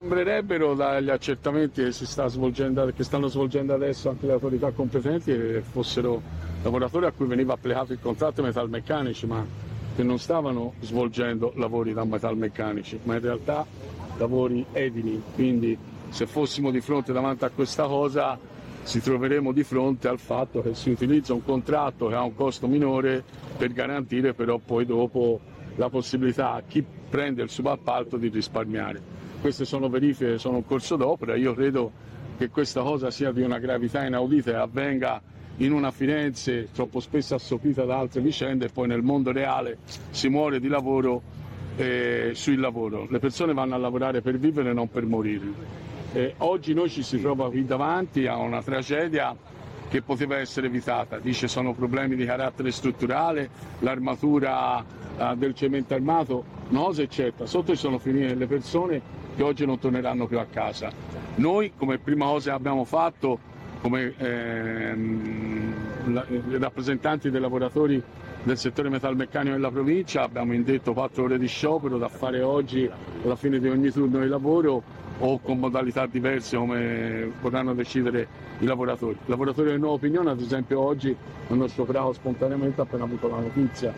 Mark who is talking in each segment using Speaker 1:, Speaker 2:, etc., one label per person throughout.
Speaker 1: Sembrerebbero dagli accertamenti che, svolgendo, che stanno svolgendo adesso anche le autorità competenti che fossero lavoratori a cui veniva applicato il contratto metalmeccanici ma che non stavano svolgendo lavori da metalmeccanici ma in realtà lavori edili. Quindi se fossimo di fronte davanti a questa cosa ci troveremo di fronte al fatto che si utilizza un contratto che ha un costo minore per garantire però poi dopo la possibilità a chi prende il subappalto di risparmiare. Queste sono verifiche, sono un corso d'opera, io credo che questa cosa sia di una gravità inaudita e avvenga in una Firenze troppo spesso assopita da altre vicende e poi nel mondo reale si muore di lavoro eh, sul lavoro. Le persone vanno a lavorare per vivere e non per morire. Eh, oggi noi ci si trova qui davanti a una tragedia che poteva essere evitata. Dice sono problemi di carattere strutturale, l'armatura eh, del cemento armato, una cosa è sotto ci sono finite le persone che oggi non torneranno più a casa. Noi come prima cosa abbiamo fatto, come ehm, la, rappresentanti dei lavoratori del settore metalmeccanico della provincia, abbiamo indetto quattro ore di sciopero da fare oggi alla fine di ogni turno di lavoro o con modalità diverse come vorranno decidere i lavoratori. I lavoratori di nuova opinione, ad esempio, oggi hanno scioperato spontaneamente appena avuto la notizia.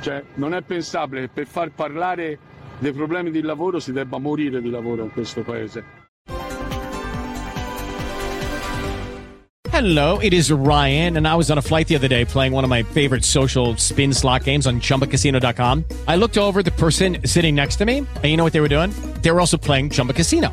Speaker 1: Cioè, non è pensabile che per far parlare dei problemi di lavoro si debba morire di lavoro in questo paese.
Speaker 2: Hello, it is Ryan, and I was on a flight the other day playing one of my favorite social spin slot games on ChumbaCasino.com. I looked over the person sitting next to me, and you know what they were doing? They were also playing Chumba Casino.